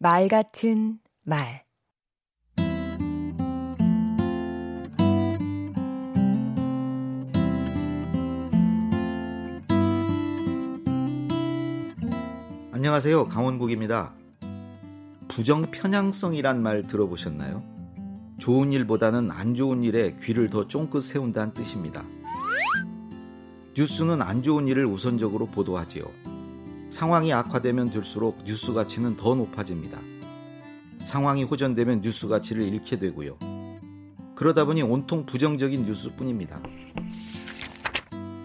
말 같은 말 안녕하세요. 강원국입니다. 부정 편향성이란 말 들어보셨나요? 좋은 일보다는 안 좋은 일에 귀를 더 쫑긋 세운다는 뜻입니다. 뉴스는 안 좋은 일을 우선적으로 보도하지요. 상황이 악화되면 될수록 뉴스 가치는 더 높아집니다. 상황이 호전되면 뉴스 가치를 잃게 되고요. 그러다 보니 온통 부정적인 뉴스뿐입니다.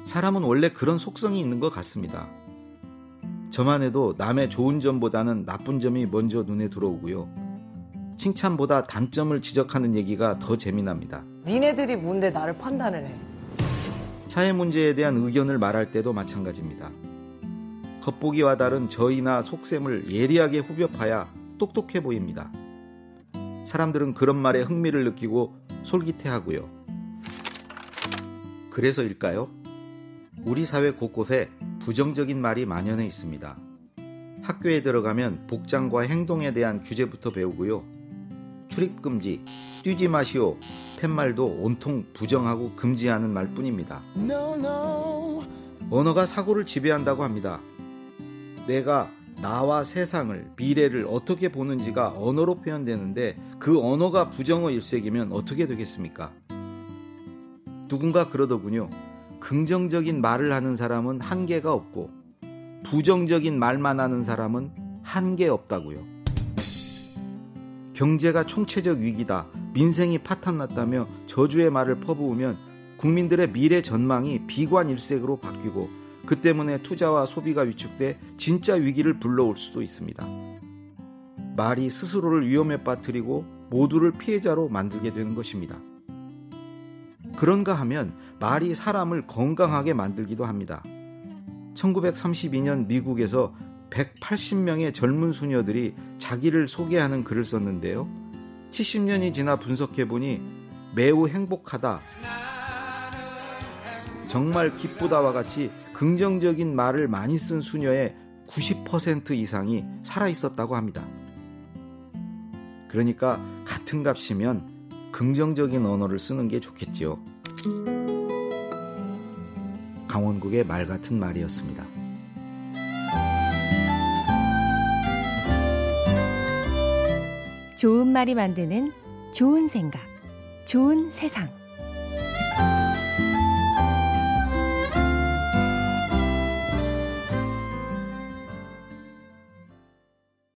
사람은 원래 그런 속성이 있는 것 같습니다. 저만 해도 남의 좋은 점보다는 나쁜 점이 먼저 눈에 들어오고요. 칭찬보다 단점을 지적하는 얘기가 더 재미납니다. 니네들이 뭔데 나를 판단을 해? 사회 문제에 대한 의견을 말할 때도 마찬가지입니다. 겉보기와 다른 저희나 속셈을 예리하게 후벼파야 똑똑해 보입니다. 사람들은 그런 말에 흥미를 느끼고 솔깃해하고요. 그래서일까요? 우리 사회 곳곳에 부정적인 말이 만연해 있습니다. 학교에 들어가면 복장과 행동에 대한 규제부터 배우고요. 출입금지, 뛰지 마시오, 팻말도 온통 부정하고 금지하는 말뿐입니다. 언어가 사고를 지배한다고 합니다. 내가 나와 세상을, 미래를 어떻게 보는지가 언어로 표현되는데 그 언어가 부정어 일색이면 어떻게 되겠습니까? 누군가 그러더군요. 긍정적인 말을 하는 사람은 한계가 없고 부정적인 말만 하는 사람은 한계 없다고요. 경제가 총체적 위기다. 민생이 파탄났다며 저주의 말을 퍼부으면 국민들의 미래 전망이 비관일색으로 바뀌고 그 때문에 투자와 소비가 위축돼 진짜 위기를 불러올 수도 있습니다. 말이 스스로를 위험에 빠뜨리고 모두를 피해자로 만들게 되는 것입니다. 그런가 하면 말이 사람을 건강하게 만들기도 합니다. 1932년 미국에서 180명의 젊은 수녀들이 자기를 소개하는 글을 썼는데요. 70년이 지나 분석해보니 매우 행복하다. 정말 기쁘다와 같이 긍정적인 말을 많이 쓴 수녀의 90% 이상이 살아 있었다고 합니다. 그러니까 같은 값이면 긍정적인 언어를 쓰는 게 좋겠지요. 강원국의 말 같은 말이었습니다. 좋은 말이 만드는 좋은 생각, 좋은 세상.